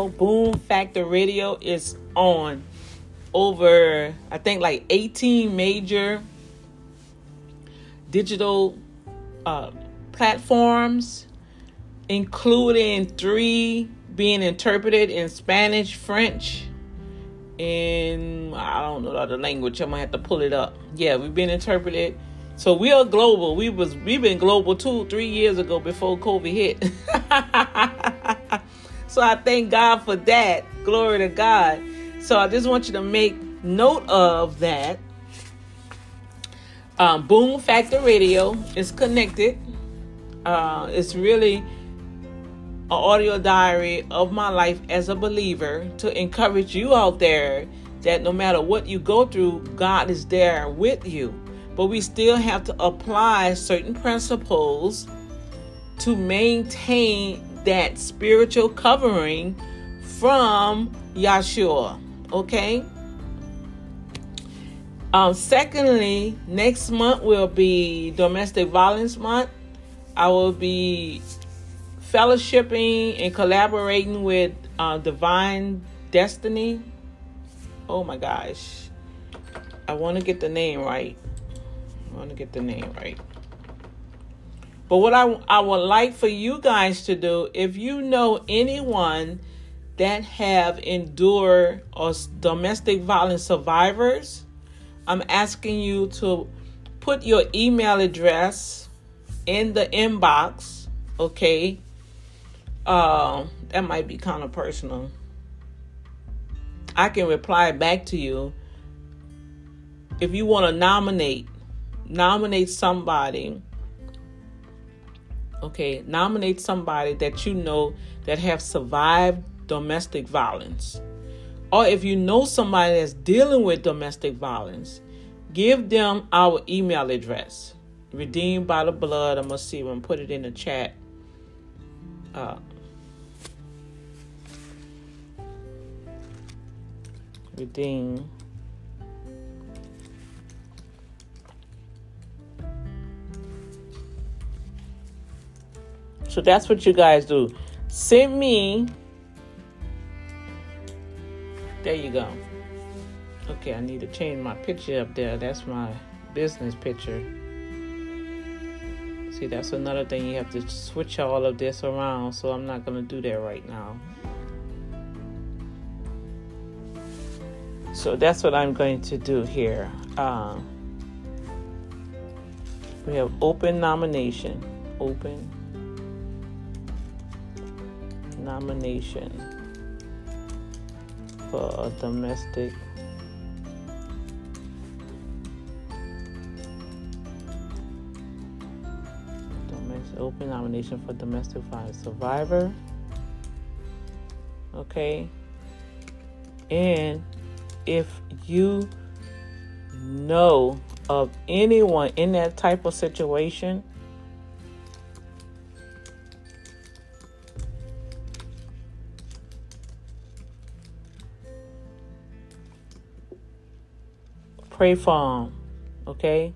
now Boom Factor Radio is on over, I think, like 18 major digital uh, platforms, including three being interpreted in Spanish, French, and I don't know the other language. I'm gonna have to pull it up. Yeah, we've been interpreted. So we are global. We was we've been global two, three years ago before COVID hit. so I thank God for that. Glory to God. So I just want you to make note of that. Um, Boom Factor Radio is connected. Uh, it's really an audio diary of my life as a believer to encourage you out there that no matter what you go through, God is there with you. But we still have to apply certain principles to maintain that spiritual covering from Yahshua. Okay? Um, secondly, next month will be Domestic Violence Month. I will be fellowshipping and collaborating with uh, Divine Destiny. Oh my gosh. I want to get the name right. I want to get the name right. But what I, I would like for you guys to do, if you know anyone that have endured or domestic violence survivors, I'm asking you to put your email address in the inbox, okay? Uh, that might be kind of personal. I can reply back to you. If you want to nominate, nominate somebody. Okay, nominate somebody that you know that have survived domestic violence or if you know somebody that's dealing with domestic violence, give them our email address. Redeemed by the blood. I'm gonna see them put it in the chat. Uh, redeem. So that's what you guys do. Send me there you go. Okay, I need to change my picture up there. That's my business picture. See, that's another thing you have to switch all of this around, so I'm not going to do that right now. So that's what I'm going to do here. Uh, we have open nomination. Open nomination for a domestic open nomination for domestic violence survivor. Okay. And if you know of anyone in that type of situation Pray for them, okay?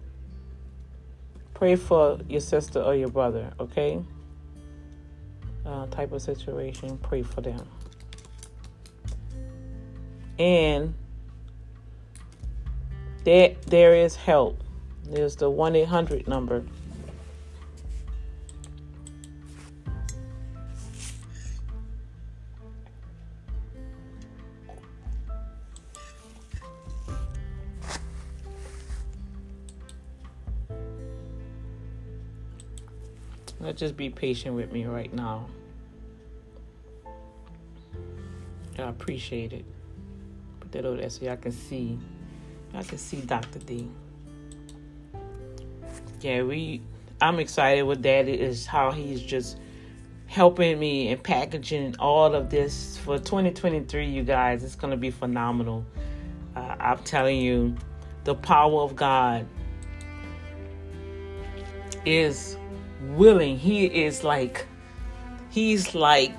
Pray for your sister or your brother, okay? Uh, type of situation, pray for them. And there, there is help. There's the 1 800 number just be patient with me right now. I appreciate it. Put that over there so y'all can see. Y'all can see Dr. D. Yeah, we I'm excited with that is how he's just helping me and packaging all of this for 2023 you guys it's gonna be phenomenal uh, i'm telling you the power of god is willing. He is like, he's like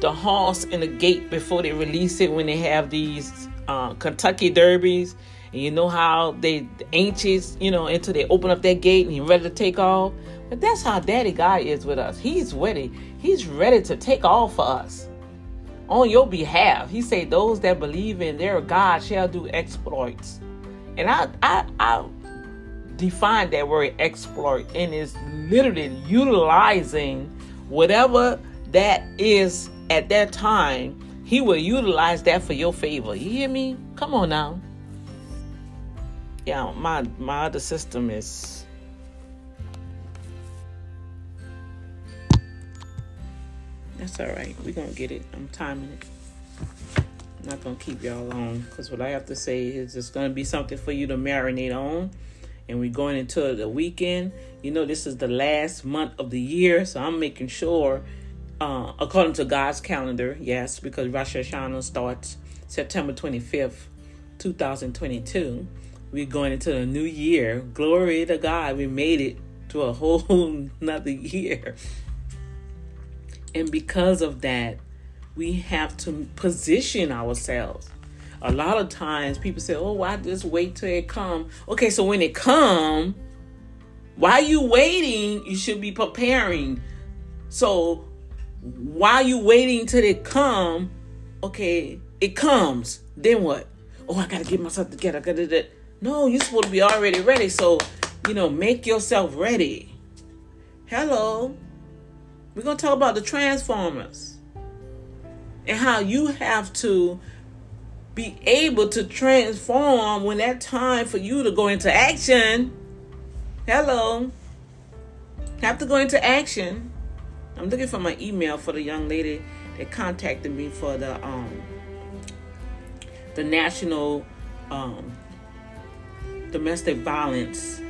the horse in the gate before they release it when they have these uh, Kentucky derbies. And you know how they anxious, you know, until they open up that gate and he's ready to take off. But that's how Daddy God is with us. He's ready. He's ready to take off for us. on your behalf. He said, "Those that believe in their God shall do exploits." And I, I, I define that word exploit, and is literally utilizing whatever that is at that time. He will utilize that for your favor. You hear me? Come on now. Yeah, my my other system is That's all right. We're to get it. I'm timing it. I'm not to keep y'all long because what I have to say is it's to be something for you to marinate on. And we're going into the weekend. You know, this is the last month of the year, so I'm making sure, uh, according to God's calendar, yes, because Rosh Hashanah starts September 25th, 2022. We're going into the new year. Glory to God. We made it to a whole another year. And because of that, we have to position ourselves. A lot of times people say, "Oh, why just wait till it come?" Okay, so when it come, while you waiting, you should be preparing. So while you waiting till it come, okay, it comes. Then what? Oh, I gotta get myself together. I gotta do No, you're supposed to be already ready. So, you know, make yourself ready. Hello. We're to talk about the transformers and how you have to be able to transform when that time for you to go into action. Hello. Have to go into action. I'm looking for my email for the young lady that contacted me for the um the national um domestic violence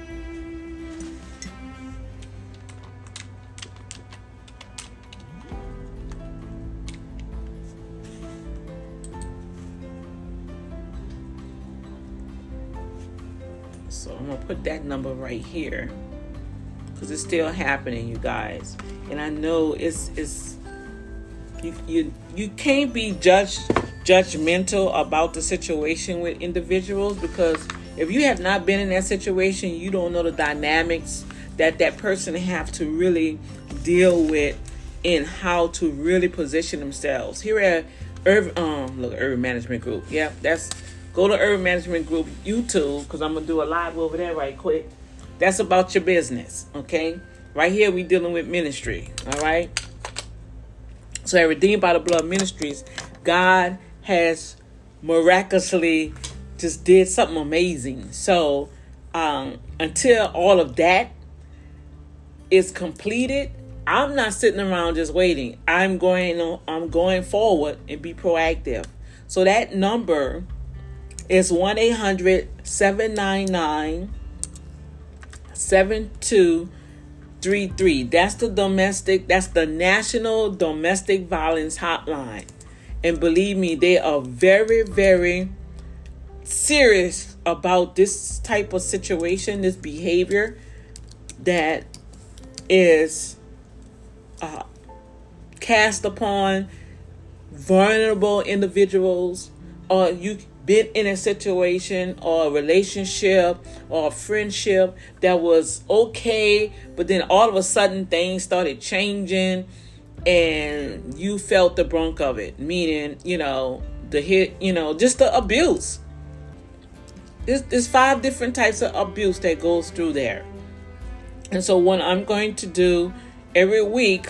I'm gonna put that number right here because it's still happening, you guys. And I know it's it's you you you can't be judged judgmental about the situation with individuals because if you have not been in that situation, you don't know the dynamics that that person have to really deal with and how to really position themselves. Here at Urban, um, look, Urban Management Group. Yeah, that's Go to Urban Management Group YouTube because I'm gonna do a live over there right quick. That's about your business, okay? Right here we dealing with ministry, all right? So at Redeemed by the Blood Ministries, God has miraculously just did something amazing. So um, until all of that is completed, I'm not sitting around just waiting. I'm going I'm going forward and be proactive. So that number is 1 800 799 7233. That's the domestic, that's the National Domestic Violence Hotline. And believe me, they are very, very serious about this type of situation, this behavior that is uh, cast upon vulnerable individuals or you been in a situation or a relationship or a friendship that was okay, but then all of a sudden things started changing and you felt the brunt of it, meaning, you know, the hit, you know, just the abuse. There's, there's five different types of abuse that goes through there. And so what I'm going to do every week,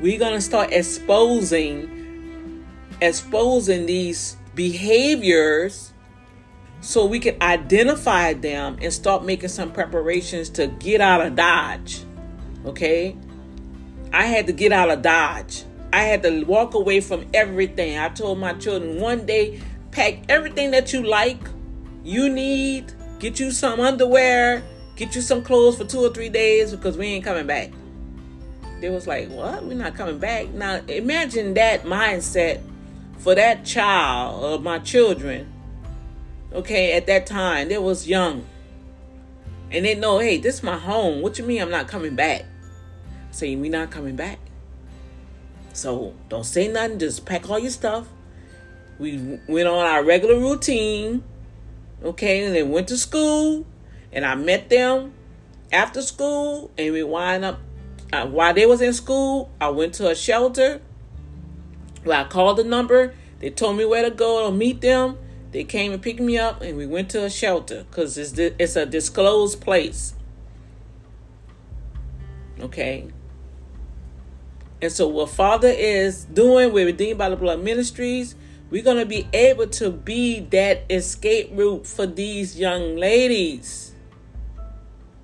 we're going to start exposing exposing these behaviors so we can identify them and start making some preparations to get out of Dodge. Okay? I had to get out of Dodge. I had to walk away from everything. I told my children one day, pack everything that you like, you need, get you some underwear, get you some clothes for two or three days because we ain't coming back. They was like, What? We're not coming back. Now imagine that mindset for that child of my children, okay, at that time, they was young. And they know, hey, this is my home. What you mean I'm not coming back? Saying we not coming back. So don't say nothing, just pack all your stuff. We went on our regular routine, okay, and then went to school, and I met them after school, and we wind up uh, while they was in school. I went to a shelter Well, I called the number. They told me where to go to meet them. They came and picked me up, and we went to a shelter because it's it's a disclosed place. Okay. And so, what Father is doing with Redeemed by the Blood Ministries, we're going to be able to be that escape route for these young ladies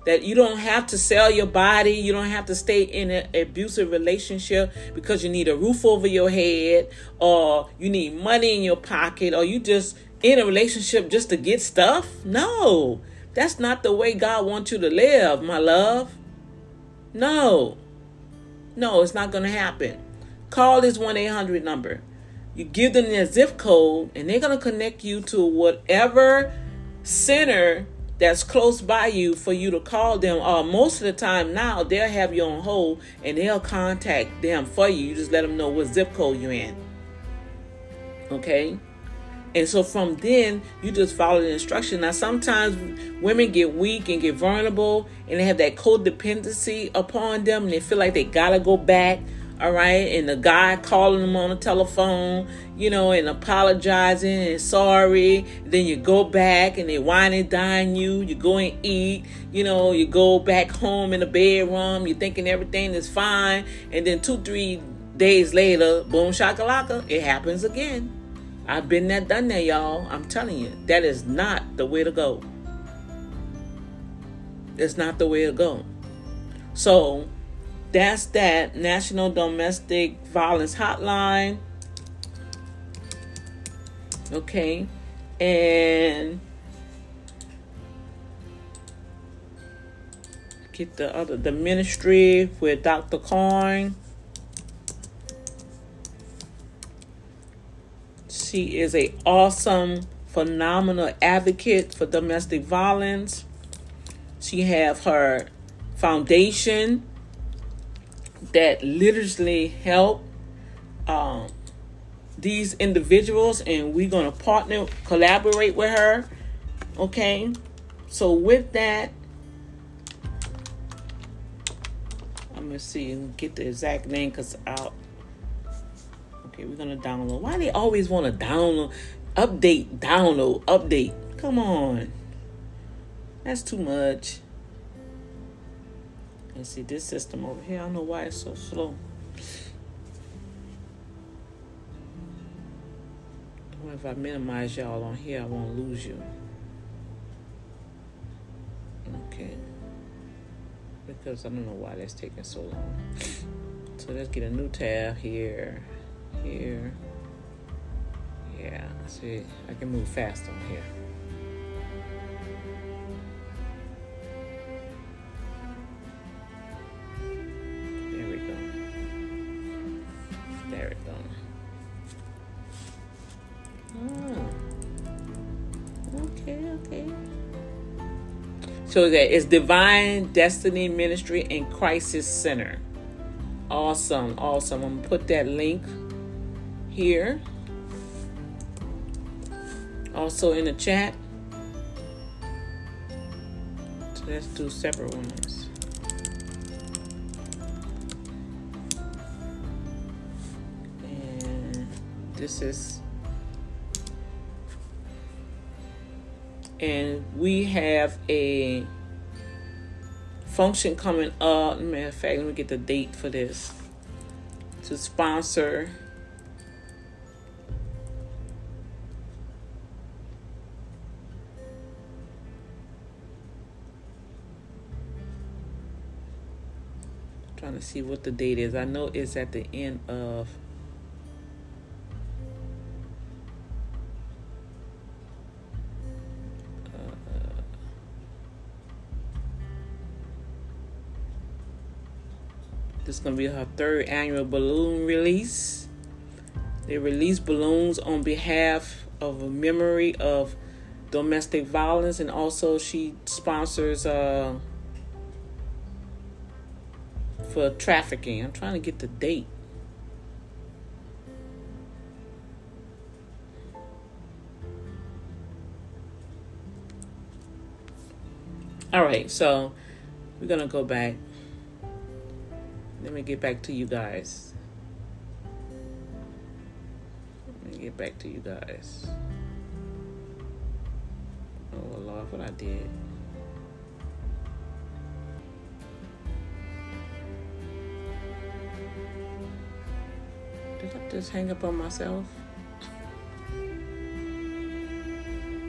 that you don't have to sell your body you don't have to stay in an abusive relationship because you need a roof over your head or you need money in your pocket or you just in a relationship just to get stuff? No. That's not the way god wants you to live my love. No. No it's not going to happen. Call this 1-800 number. You give them their zip code and they're going to connect you to whatever center that's close by you for you to call them. Or uh, most of the time now, they'll have you on hold and they'll contact them for you. You just let them know what zip code you're in. Okay? And so from then, you just follow the instruction. Now, sometimes women get weak and get vulnerable and they have that codependency upon them and they feel like they gotta go back all right? And the guy calling them on the telephone you know and apologizing and sorry. Then you go back and they whine and dine you. You go and eat. You know you go back home in the bedroom. You're thinking everything is fine. And then two three days later boom shakalaka it happens again. I've been there done that y'all. I'm telling you that is not the way to go. It's not the way to go. So that's that National Domestic Violence Hotline. Okay. And get the other the ministry with Dr. Coyne. She is a awesome, phenomenal advocate for domestic violence. She have her foundation that literally help um, these individuals, and we're going to partner, collaborate with her. Okay, so with that, I'm gonna see and get the exact name because I'll. Okay, we're gonna download. Why they always want to download, update, download, update? Come on, that's too much. And see this system over here. I don't know why it's so slow. if I minimize y'all on here, I won't lose you. Okay. Because I don't know why that's taking so long. So let's get a new tab here, here. Yeah, see, I can move fast on here. So that it's Divine Destiny Ministry and Crisis Center. Awesome, awesome. I'm gonna put that link here. Also in the chat. So let's do separate ones. And this is and we have a function coming up. Matter of fact, let me get the date for this to sponsor. trying to see what the date is. I know it's at the end of To be her third annual balloon release. They release balloons on behalf of a memory of domestic violence, and also she sponsors uh, for trafficking. I'm trying to get the date. All right, so we're gonna go back let me get back to you guys. Let me get back to you guys. Oh Lord, what I did. Did I just hang up on myself?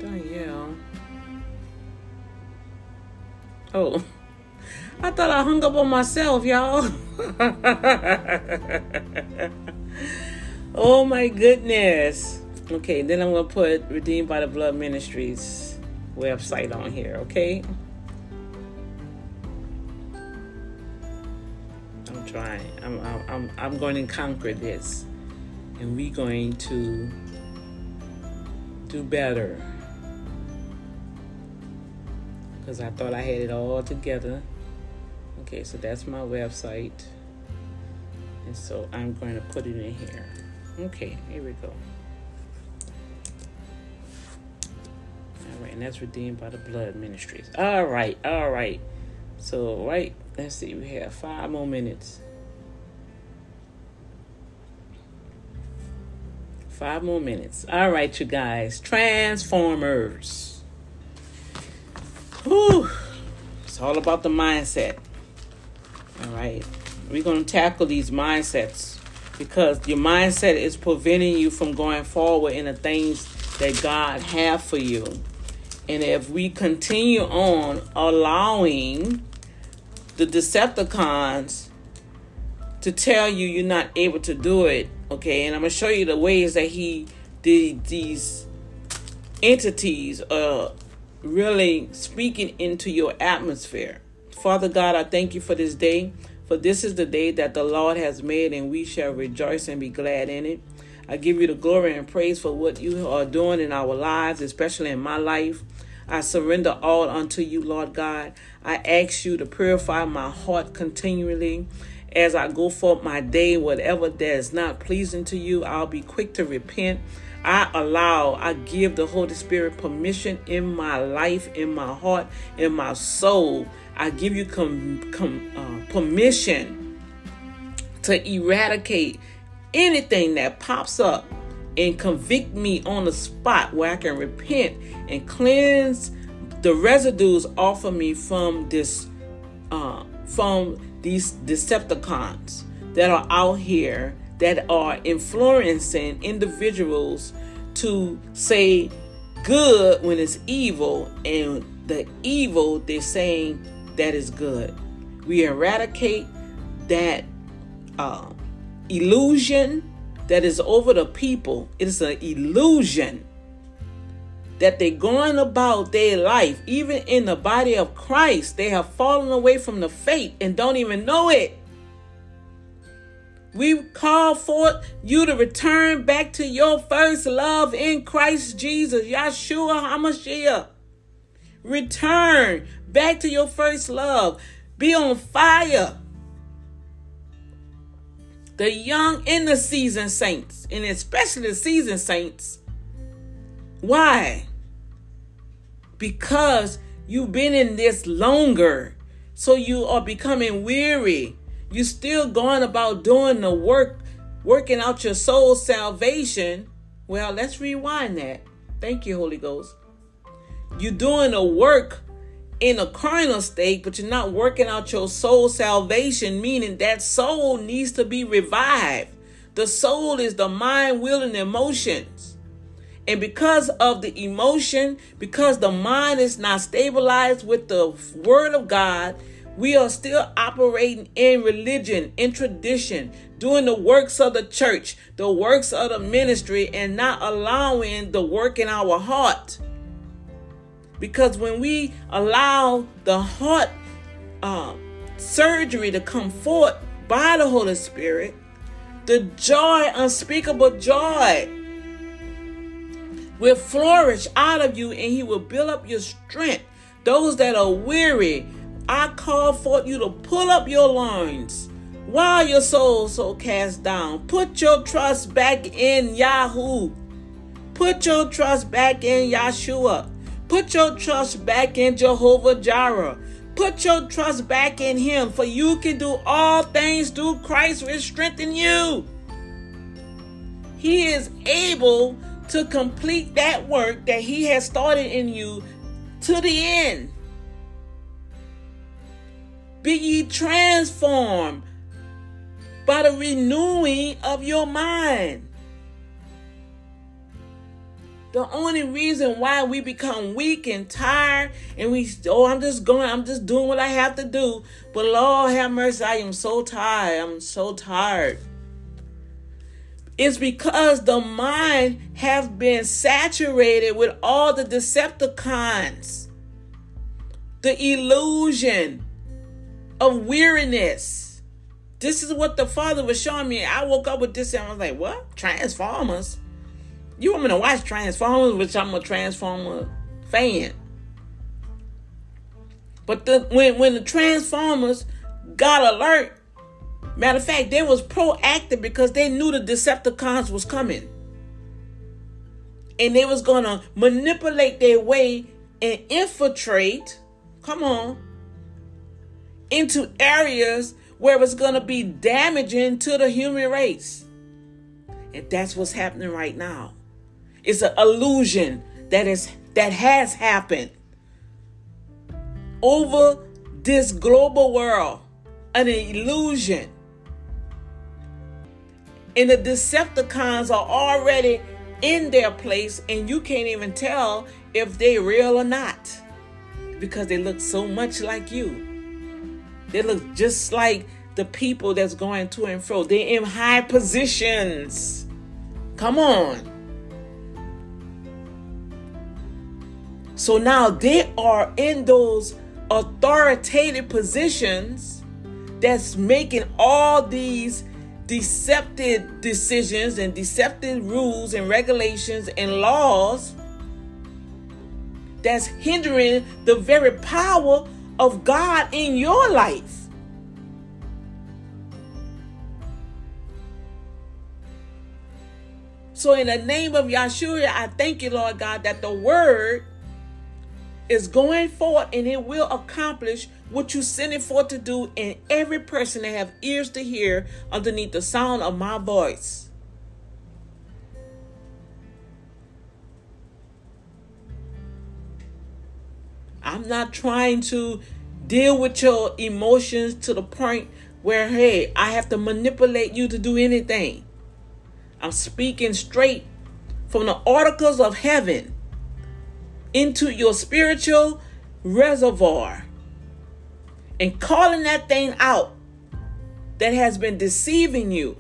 Danielle. Oh, I thought I hung up on myself, y'all. oh my goodness. Okay, then I'm going to put Redeemed by the Blood Ministries website on here, okay? I'm trying. I'm, I'm, I'm going to conquer this. And we're going to do better. Because I thought I had it all together. Okay, so that's my website. And so I'm going to put it in here. Okay, here we go. All right, and that's redeemed by the blood ministries. All right, all right. So, right, let's see, we have five more minutes. Five more minutes. All right, you guys. Transformers. Whew. It's all about the mindset. All right. We're going to tackle these mindsets because your mindset is preventing you from going forward in the things that God have for you. And if we continue on allowing the Decepticons to tell you you're not able to do it, okay, and I'm going to show you the ways that he did these entities uh really speaking into your atmosphere. Father God, I thank you for this day, for this is the day that the Lord has made, and we shall rejoice and be glad in it. I give you the glory and praise for what you are doing in our lives, especially in my life. I surrender all unto you, Lord God. I ask you to purify my heart continually as I go forth my day. Whatever that is not pleasing to you, I'll be quick to repent. I allow, I give the Holy Spirit permission in my life, in my heart, in my soul. I give you com, com, uh, permission to eradicate anything that pops up and convict me on the spot where I can repent and cleanse the residues off of me from this, uh, from these Decepticons that are out here that are influencing individuals to say good when it's evil and the evil they're saying that is good. We eradicate that uh, illusion that is over the people. It is an illusion that they're going about their life, even in the body of Christ. They have fallen away from the faith and don't even know it. We call for you to return back to your first love in Christ Jesus, Yeshua HaMashiach. Return back to your first love. Be on fire. The young and the seasoned saints, and especially the seasoned saints. Why? Because you've been in this longer. So you are becoming weary You're still going about doing the work, working out your soul's salvation. Well, let's rewind that. Thank you, Holy Ghost. You're doing the work in a carnal state, but you're not working out your soul salvation, meaning that soul needs to be revived. The soul is the mind, will, and emotions. And because of the emotion, because the mind is not stabilized with the word of God, we are still operating in religion, in tradition, doing the works of the church, the works of the ministry, and not allowing the work in our heart. Because when we allow the heart uh, surgery to come forth by the Holy Spirit, the joy, unspeakable joy, will flourish out of you and He will build up your strength. Those that are weary, I call for you to pull up your loins while your soul so cast down. Put your trust back in Yahoo. Put your trust back in Yeshua. Put your trust back in Jehovah Jireh. Put your trust back in Him, for you can do all things through Christ which strengthen you. He is able to complete that work that He has started in you to the end. Be ye transformed by the renewing of your mind. The only reason why we become weak and tired and we, oh, I'm just going, I'm just doing what I have to do. But Lord have mercy, I am so tired. I'm so tired. It's because the mind have been saturated with all the Decepticons, the illusion of weariness. This is what the Father was showing me. I woke up with this and I was like, what? Transformers? You want me to watch Transformers, which I'm a Transformer fan. But the, when when the Transformers got alert, matter of fact, they was proactive because they knew the Decepticons was coming. And they was gonna manipulate their way and infiltrate, come on, into areas where it's gonna be damaging to the human race. And that's what's happening right now. It's an illusion that is that has happened over this global world. An illusion. And the Decepticons are already in their place, and you can't even tell if they're real or not. Because they look so much like you. They look just like the people that's going to and fro. They're in high positions. Come on. So now they are in those authoritative positions that's making all these deceptive decisions and deceptive rules and regulations and laws that's hindering the very power of God in your life. So, in the name of Yahshua, I thank you, Lord God, that the word is going forward and it will accomplish what you sent it for to do in every person that have ears to hear underneath the sound of my voice. I'm not trying to deal with your emotions to the point where, hey, I have to manipulate you to do anything. I'm speaking straight from the articles of heaven into your spiritual reservoir and calling that thing out that has been deceiving you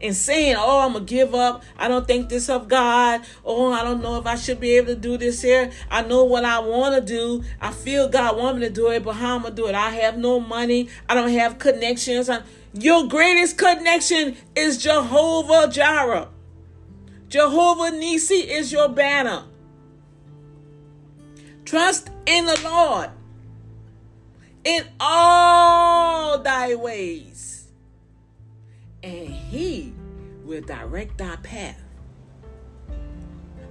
and saying, Oh, I'm gonna give up. I don't think this of God. Oh, I don't know if I should be able to do this here. I know what I want to do. I feel God want me to do it, but how I'm gonna do it? I have no money. I don't have connections. Your greatest connection is Jehovah Jireh. Jehovah Nissi is your banner. Trust in the Lord in all thy ways, and he will direct thy path.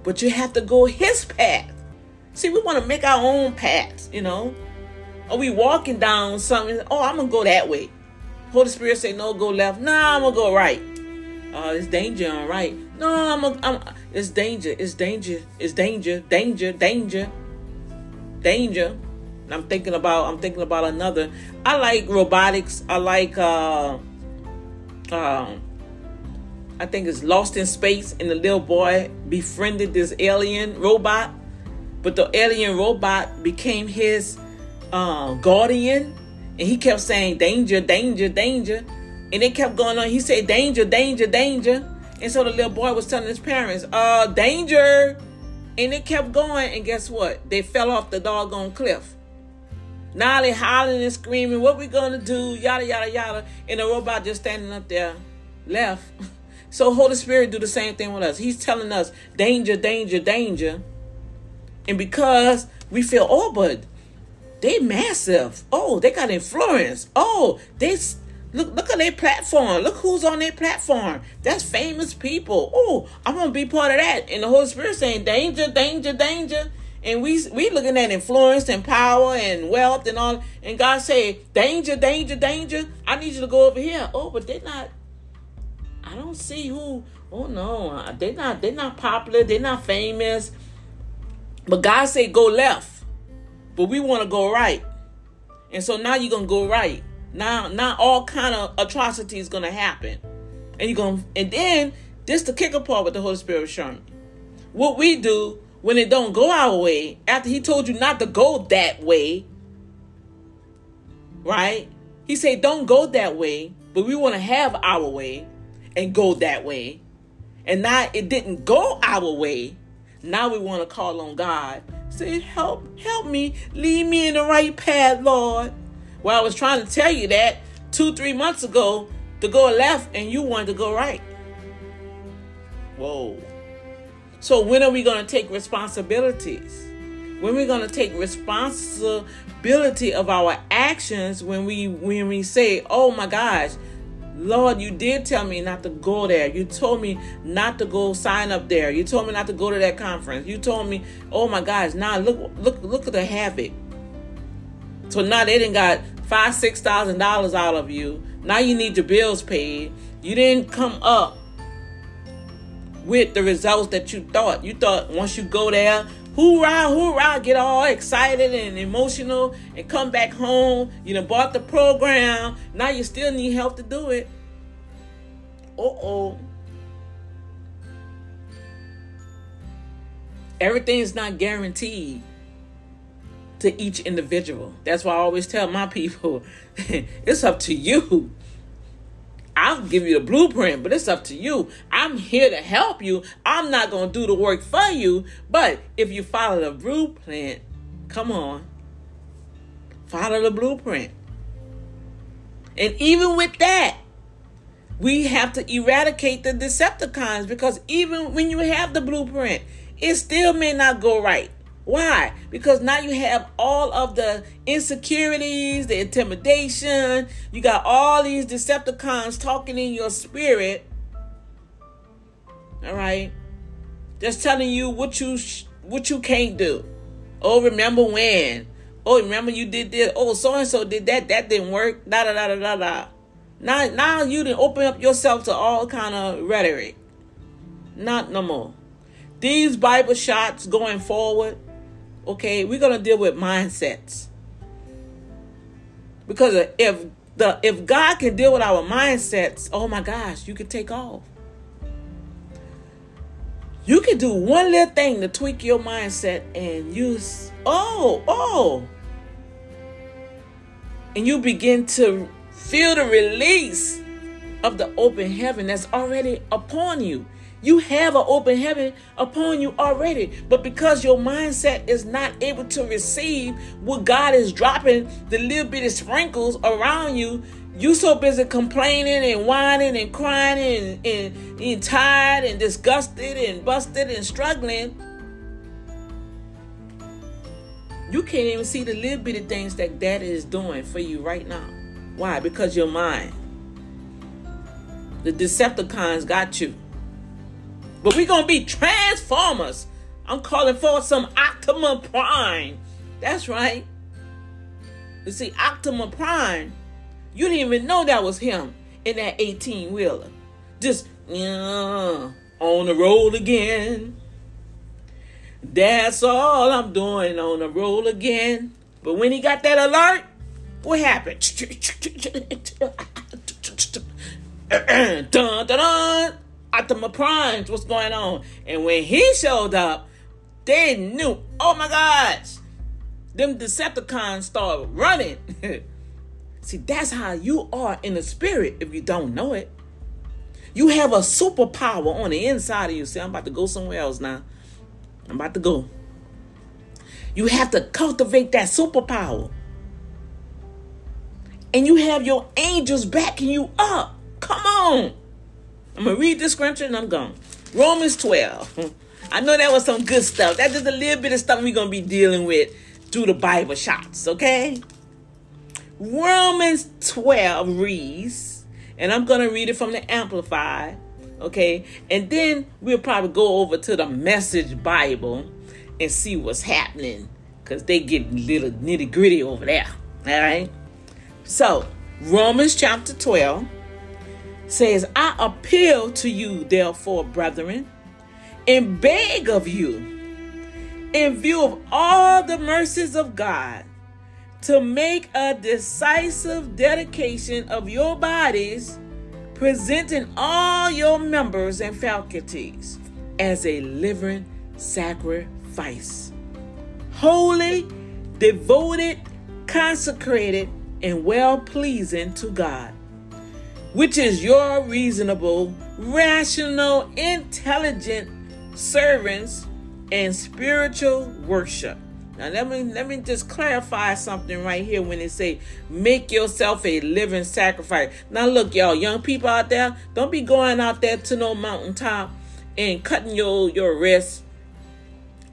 But you have to go his path. See, we want to make our own paths, you know. Are we walking down something? Oh, I'm gonna go that way. Holy Spirit say no, go left. Nah, I'm gonna go right. Uh, it's danger on right. No, I'm, a, I'm. It's danger. It's danger. It's danger. Danger. Danger danger. I'm thinking about I'm thinking about another. I like robotics. I like uh um I think it's Lost in Space and the little boy befriended this alien robot, but the alien robot became his uh, guardian and he kept saying danger, danger, danger. And it kept going on. He said danger, danger, danger. And so the little boy was telling his parents, uh, danger. And it kept going, and guess what? They fell off the doggone cliff. Now they hollering and screaming, what we gonna do? Yada yada yada. And the robot just standing up there, left. So Holy Spirit do the same thing with us. He's telling us danger, danger, danger. And because we feel, oh, but they massive. Oh, they got influence. Oh, they Look, look at their platform. Look who's on their platform. That's famous people. Oh, I'm gonna be part of that. And the Holy Spirit saying, danger, danger, danger. And we we looking at influence and power and wealth and all. And God say, danger, danger, danger. I need you to go over here. Oh, but they're not. I don't see who Oh no, they're not they're not popular, they're not famous. But God said go left. But we want to go right. And so now you're gonna go right. Now now all kind of atrocities gonna happen. And you're gonna and then this the kicker part with the Holy Spirit showing. What we do when it don't go our way, after he told you not to go that way, right? He said don't go that way, but we want to have our way and go that way. And now it didn't go our way. Now we want to call on God. Say, help, help me, lead me in the right path, Lord. Well, I was trying to tell you that two, three months ago to go left and you wanted to go right. Whoa. So when are we going to take responsibilities? When we're we going to take responsibility of our actions when we when we say, "Oh my gosh, Lord, you did tell me not to go there. You told me not to go sign up there. You told me not to go to that conference. You told me, oh my gosh, now look look look at the havoc. So now they didn't got five, six thousand dollars out of you. Now you need your bills paid. You didn't come up with the results that you thought. You thought once you go there, hoorah, hoorah, get all excited and emotional and come back home. You know, bought the program. Now you still need help to do it. Uh oh. Everything's not guaranteed to each individual. That's why I always tell my people it's up to you I'll give you the blueprint, but it's up to you. I'm here to help you. I'm not going to do the work for you. But if you follow the blueprint, come on, follow the blueprint. And even with that, we have to eradicate the Decepticons because even when you have the blueprint, it still may not go right. Why? Because now you have all of the insecurities, the intimidation. You got all these Decepticons talking in your spirit. All right, just telling you what you what you can't do. Oh, remember when? Oh, remember you did this? Oh, so and so did that. That didn't work. Da da da da da da. Now, now you didn't open up yourself to all kind of rhetoric. Not no more. These Bible shots going forward Okay, we're gonna deal with mindsets. Because if the if God can deal with our mindsets, oh my gosh, you can take off. You can do one little thing to tweak your mindset and use oh, oh. And you begin to feel the release of the open heaven that's already upon you. You have an open heaven upon you already. But because your mindset is not able to receive what God is dropping, the little bit of sprinkles around you, you so busy complaining and whining and crying and, and, and tired and disgusted and busted and struggling. You can't even see the little bit of things that Daddy is doing for you right now. Why? Because your mind. The Decepticons got you. But we're going to be Transformers. I'm calling for some Optimus Prime. That's right. You see, Optimus Prime, you didn't even know that was him in that 18 wheeler. Just yeah, on the road again. That's all I'm doing on the road again. But when he got that alert, what happened? dun, dun, dun. Optimus Primes, what's going on? And when he showed up, they knew, oh my gosh, them Decepticons started running. See, that's how you are in the spirit if you don't know it. You have a superpower on the inside of you. See, I'm about to go somewhere else now. I'm about to go. You have to cultivate that superpower. And you have your angels backing you up. Come on. I'm gonna mm. read the scripture and I'm gone. Romans 12. I know that was some good stuff. That's just a little bit of stuff we're gonna be dealing with through the Bible shots, okay? Romans 12 reads, and I'm gonna read it from the Amplified, okay? And then we'll probably go over to the Message Bible and see what's happening, because they get little nitty gritty over there, all right? So, Romans chapter 12 says, I appeal to you, therefore, brethren, and beg of you, in view of all the mercies of God, to make a decisive dedication of your bodies, presenting all your members and faculties as a living sacrifice, holy, devoted, consecrated, and well pleasing to God, which is your reasonable, rational, intelligent servants and spiritual worship. Now let me let me just clarify something right here when they say make yourself a living sacrifice. Now look, y'all, young people out there, don't be going out there to no mountaintop and cutting your your wrists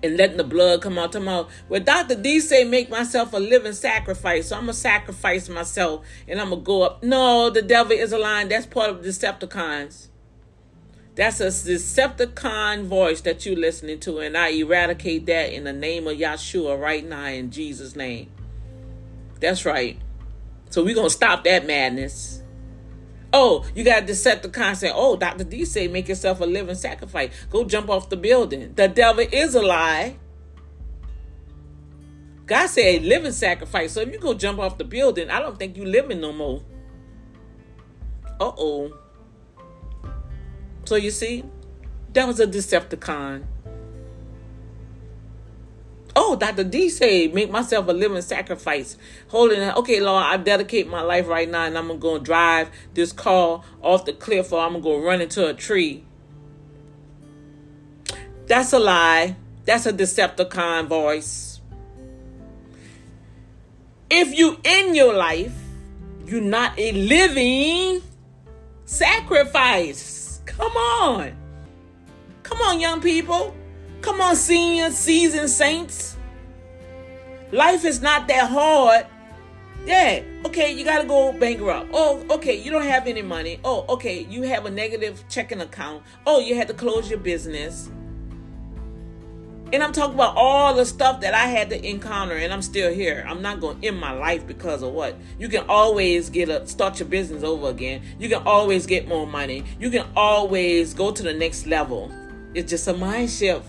and letting the blood come out tomorrow. Well, Dr. D say make myself a living sacrifice. So I'm gonna sacrifice myself and I'm gonna go up. No, the devil is a lie. That's part of Decepticons. That's a Decepticon voice that you're listening to, and I eradicate that in the name of Yahshua right now in Jesus' name. That's right. So we're gonna stop that madness. Oh, you got Decepticon saying, oh, Dr. D say make yourself a living sacrifice. Go jump off the building. The devil is a lie. God said a living sacrifice. So if you go jump off the building, I don't think you living no more. Uh-oh. So you see, that was a Decepticon. Oh, Dr. D said, make myself a living sacrifice. Holding it. Okay, Lord, I dedicate my life right now and I'm going to go drive this car off the cliff or I'm going to go run into a tree. That's a lie. That's a Decepticon voice. If you in your life, you're not a living sacrifice. Come on. Come on, young people. Come on, senior seasoned saints. Life is not that hard. Yeah, okay, you gotta go bankrupt. Oh, okay, you don't have any money. Oh, okay, you have a negative checking account. Oh, you had to close your business. And I'm talking about all the stuff that I had to encounter, and I'm still here. I'm not going to end my life because of what. You can always get a start your business over again. You can always get more money. You can always go to the next level. It's just a mind shift.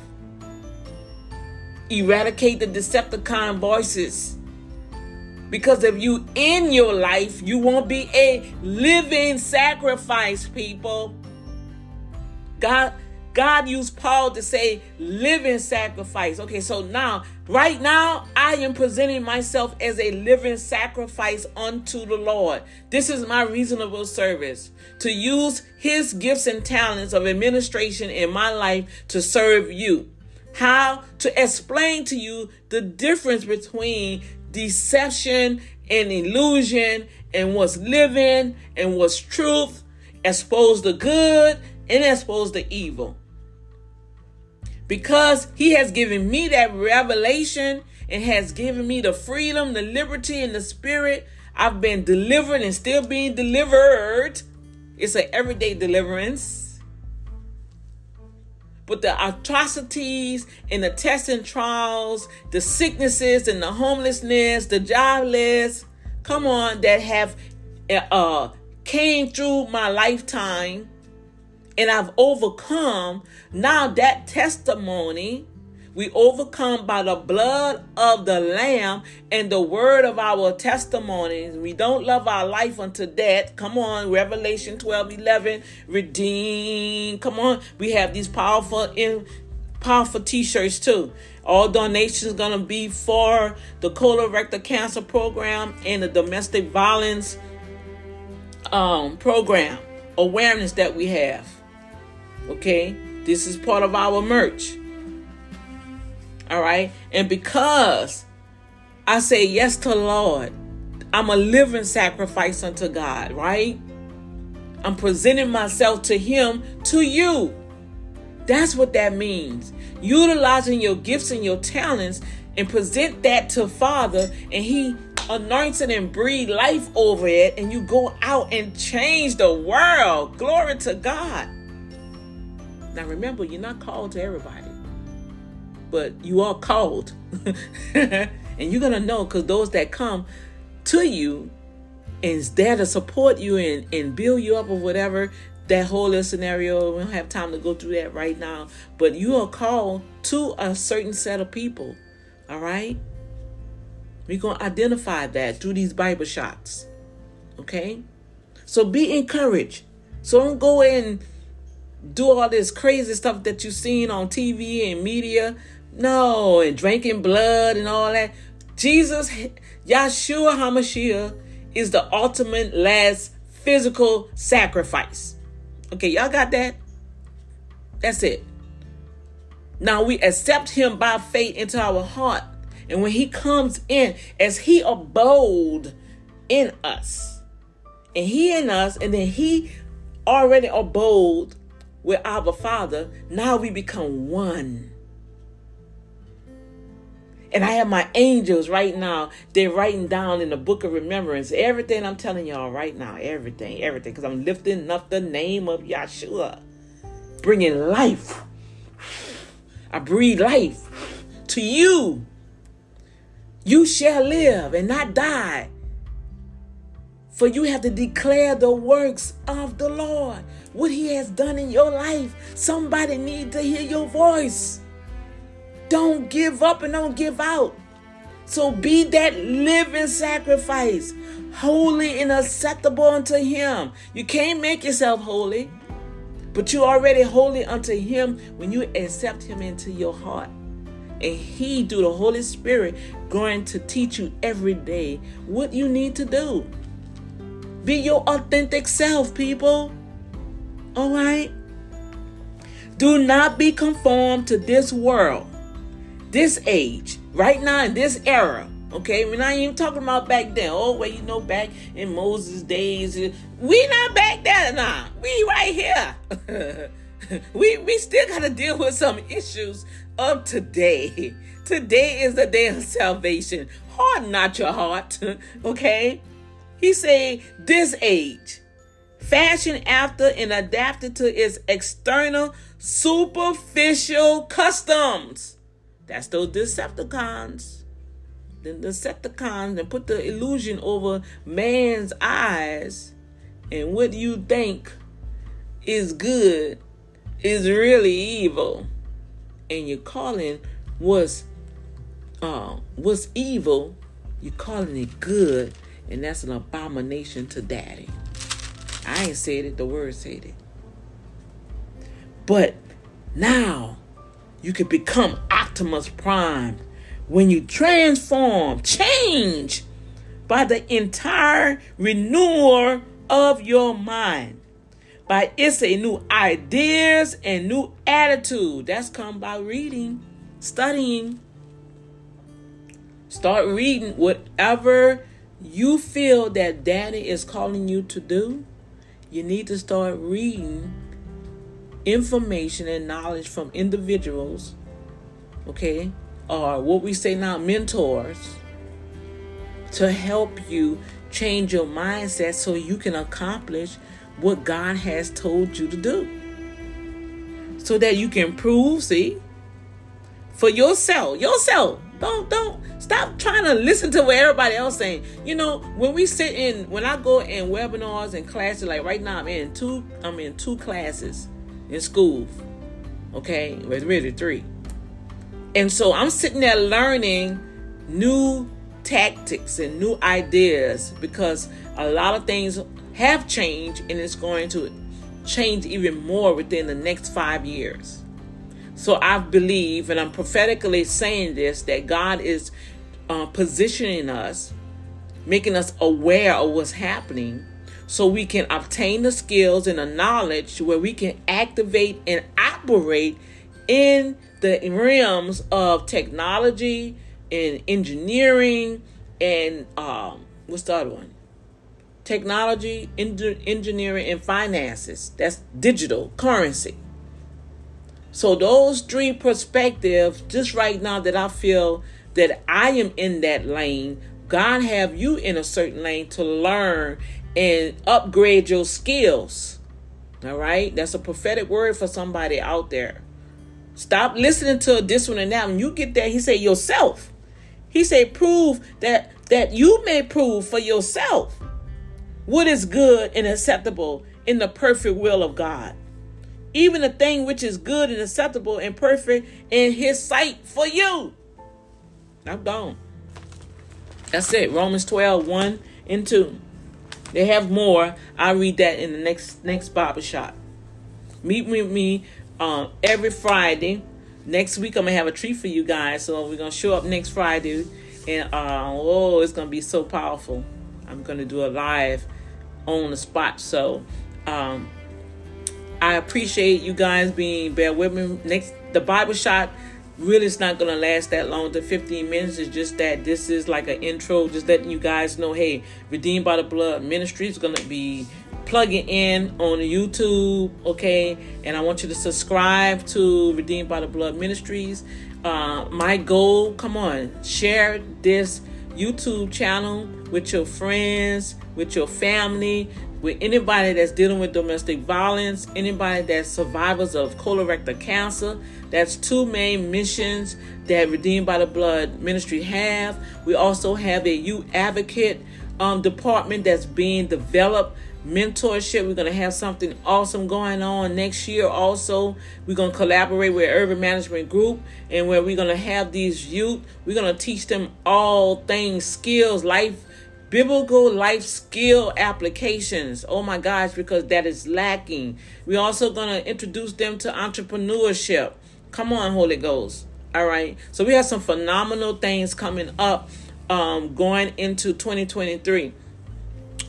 Eradicate the Decepticon voices. Because if you in your life, you won't be a living sacrifice, people. God God used Paul to say living sacrifice. Okay, so now, right now, I am presenting myself as a living sacrifice unto the Lord. This is my reasonable service to use his gifts and talents of administration in my life to serve you. How to explain to you the difference between deception and illusion and what's living and what's truth, expose the good and expose the evil because he has given me that revelation and has given me the freedom, the liberty, and the spirit. I've been delivered and still being delivered. It's an everyday deliverance. But the atrocities and the tests and trials, the sicknesses and the homelessness, the jobless, come on, that have uh came through my lifetime and I've overcome. Now that testimony, we overcome by the blood of the Lamb and the word of our testimonies. We don't love our life unto death. Come on, Revelation 12 11, redeem. Come on, we have these powerful in powerful t-shirts too. All donations gonna be for the colorectal cancer program and the domestic violence um, program awareness that we have. Okay? This is part of our merch. All right? And because I say yes to Lord, I'm a living sacrifice unto God, right? I'm presenting myself to Him, to you. That's what that means. Utilizing your gifts and your talents and present that to Father, and He anoints it and breathe life over it, and you go out and change the world. Glory to God. Now remember, you're not called to everybody, but you are called. and you're going to know because those that come to you, and is there to support you and, and build you up or whatever that whole little scenario. We don't have time to go through that right now. But you are called to a certain set of people. All right? We're going to identify that through these Bible shots. Okay? So be encouraged. So don't go and do all this crazy stuff that you've seen on TV and media. No, and drinking blood and all that. Jesus, Yahshua HaMashiach, is the ultimate last physical sacrifice. Okay, y'all got that? That's it. Now we accept him by faith into our heart. And when he comes in, as he abode in us, and he in us, and then he already abode with our Father, now we become one. And I have my angels right now. They're writing down in the book of remembrance everything I'm telling y'all right now. Everything, everything. Because I'm lifting up the name of Yahshua, bringing life. I breathe life to you. You shall live and not die. For you have to declare the works of the Lord, what He has done in your life. Somebody needs to hear your voice. Don't give up and don't give out. So be that living sacrifice, holy and acceptable unto Him. You can't make yourself holy, but you're already holy unto Him when you accept Him into your heart. And He, through the Holy Spirit, going to teach you every day what you need to do. Be your authentic self, people. All right? Do not be conformed to this world this age, right now in this era, okay, we're not even talking about back then. Oh, well, you know, back in Moses' days, uh, we not back there now. We right here. we we still got to deal with some issues of today. Today is the day of salvation. Harden not your heart, okay? He say this age, fashioned after and adapted to its external superficial customs that's those Decepticons. The Decepticons and put the illusion over man's eyes. And what you think is good is really evil. And you're calling what's uh, what's evil, you're calling it good, and that's an abomination to daddy. I ain't said it, the word said it. But now you can become Optimus Prime when you transform, change by the entire renewal of your mind. By it's a new ideas and new attitude. That's come by reading, studying. Start reading whatever you feel that daddy is calling you to do. You need to start reading information and knowledge from individuals, okay, or what we say now, mentors, to help you change your mindset so you can accomplish what God has told you to do. So that you can prove, see, for yourself, yourself. Don't don't stop trying to listen to what everybody else saying. You know, when we sit in when I go in webinars and classes, like right now I'm in two I'm in two classes in school. Okay, with really three. And so I'm sitting there learning new tactics and new ideas because a lot of things have changed and it's going to change even more within the next five years. So I believe, and I'm prophetically saying this, that God is uh, positioning us, making us aware of what's happening so we can obtain the skills and the knowledge where we can activate and operate in the realms of technology and engineering and um, what's the other one? Technology, engineering, and finances. That's digital currency. So those three perspectives, just right now that I feel that I am in that lane, God have you in a certain lane to learn and upgrade your skills. All right? That's a prophetic word for somebody out there. Stop listening to this one and that. When you get there, he said yourself. He said prove that that you may prove for yourself. what is good and acceptable in the perfect will of God. Even the thing which is good and acceptable and perfect in his sight for you. I'm gone. That's it. Romans 12, 1 and 2. They have more. I'll read that in the next next barber shop. Meet with me um, every Friday. Next week I'm gonna have a treat for you guys. So we're gonna show up next Friday, and uh, oh, it's gonna be so powerful. I'm gonna do a live on the spot. So um, I appreciate you guys being bear with me. Next, the Bible shot really it's not gonna last that long. The 15 minutes is just that this is like an intro just letting you guys know hey redeemed by the blood ministry is gonna be plugging in on youtube okay? And i want you to subscribe to redeemed by the blood ministries. Uh, my goal come on share this youtube channel with your friends with your family with anybody that's dealing with domestic violence, anybody that's survivors of colorectal cancer. That's two main missions that Redeemed by the Blood Ministry have. We also have a youth advocate um, department that's being developed. Mentorship. We're gonna have something awesome going on next year. Also, we're gonna collaborate with Urban Management Group, and where we're gonna have these youth. We're gonna teach them all things, skills, life biblical life skill applications. Oh my gosh, because that is lacking. We're also going to introduce them to entrepreneurship. Come on, Holy Ghost. All right. So we have some phenomenal things coming up um, going into 2023.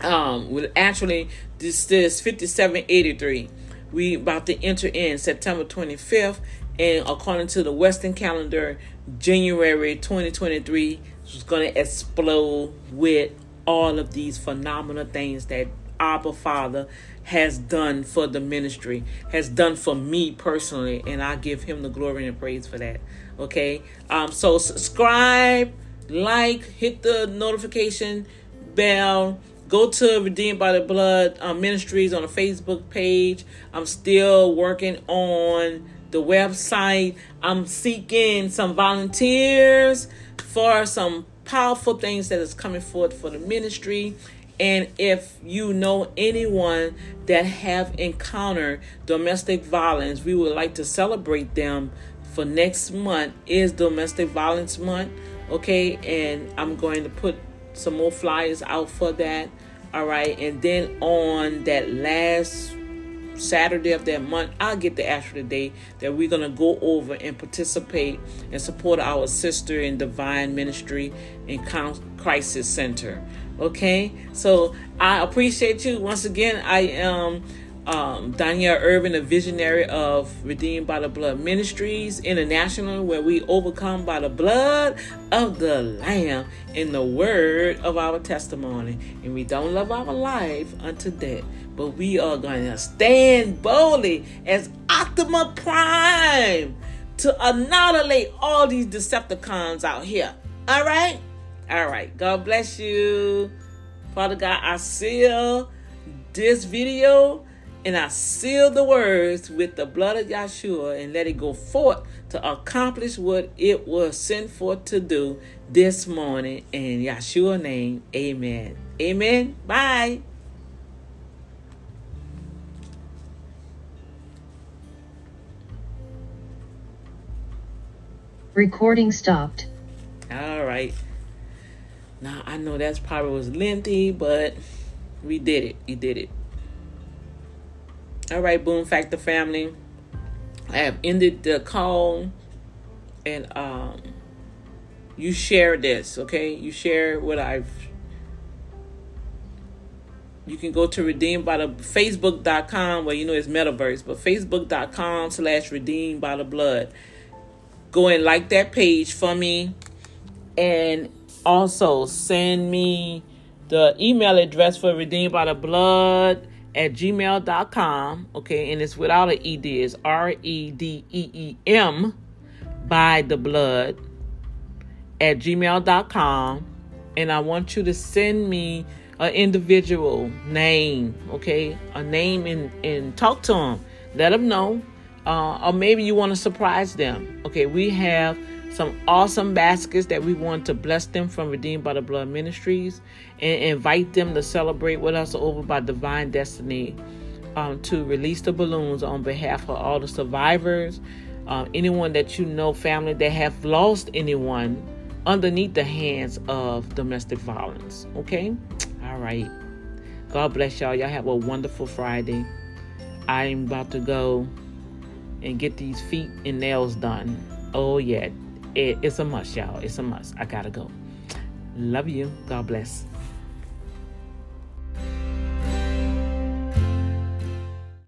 Um, with actually this is 5783. We about to enter in September 25th, and according to the Western calendar, January 2023 is going to explode with all of these phenomenal things that Abba Father has done for the ministry, has done for me personally, and I give him the glory and praise for that. Okay. Um, so subscribe, like, hit the notification bell. Go to Redeemed by the Blood um, Ministries on the Facebook page. I'm still working on the website. I'm seeking some volunteers for some powerful things that is coming forth for the ministry and if you know anyone that have encountered domestic violence we would like to celebrate them for next month is domestic violence month okay and i'm going to put some more flyers out for that all right and then on that last Saturday of that month, I'll get the actual date that we're going to go over and participate and support our sister in Divine Ministry and Crisis Center. Okay, so I appreciate you once again. I am um, Danielle Irvin, a visionary of Redeemed by the Blood Ministries International, where we overcome by the blood of the Lamb in the word of our testimony. And we don't love our life unto death, but we are going to stand boldly as Optimus Prime to annihilate all these Decepticons out here. All right? All right. God bless you. Father God, I seal this video and I seal the words with the blood of Yeshua and let it go forth to accomplish what it was sent forth to do this morning. In Yeshua name, amen. Amen. Bye. Recording stopped. All right. Now I know that's probably was lengthy, but we did it. You did it. All right, Boom Factor family. I have ended the call and um you share this, okay? You share what I've you can go to redeem by the facebook.com where you know it's metaverse, but facebook.com slash redeem by the blood. Go and like that page for me and also send me the email address for redeemed by the blood at gmail.com. Okay, and it's without an ED, it's R E D E E M by the blood at gmail.com. And I want you to send me an individual name, okay, a name and, and talk to them. Let them know. Uh, or maybe you want to surprise them. Okay, we have some awesome baskets that we want to bless them from Redeemed by the Blood Ministries and invite them to celebrate with us over by Divine Destiny um, to release the balloons on behalf of all the survivors, uh, anyone that you know, family that have lost anyone underneath the hands of domestic violence. Okay? All right. God bless y'all. Y'all have a wonderful Friday. I'm about to go and get these feet and nails done. Oh, yeah. It, it's a must, y'all. It's a must. I gotta go. Love you. God bless.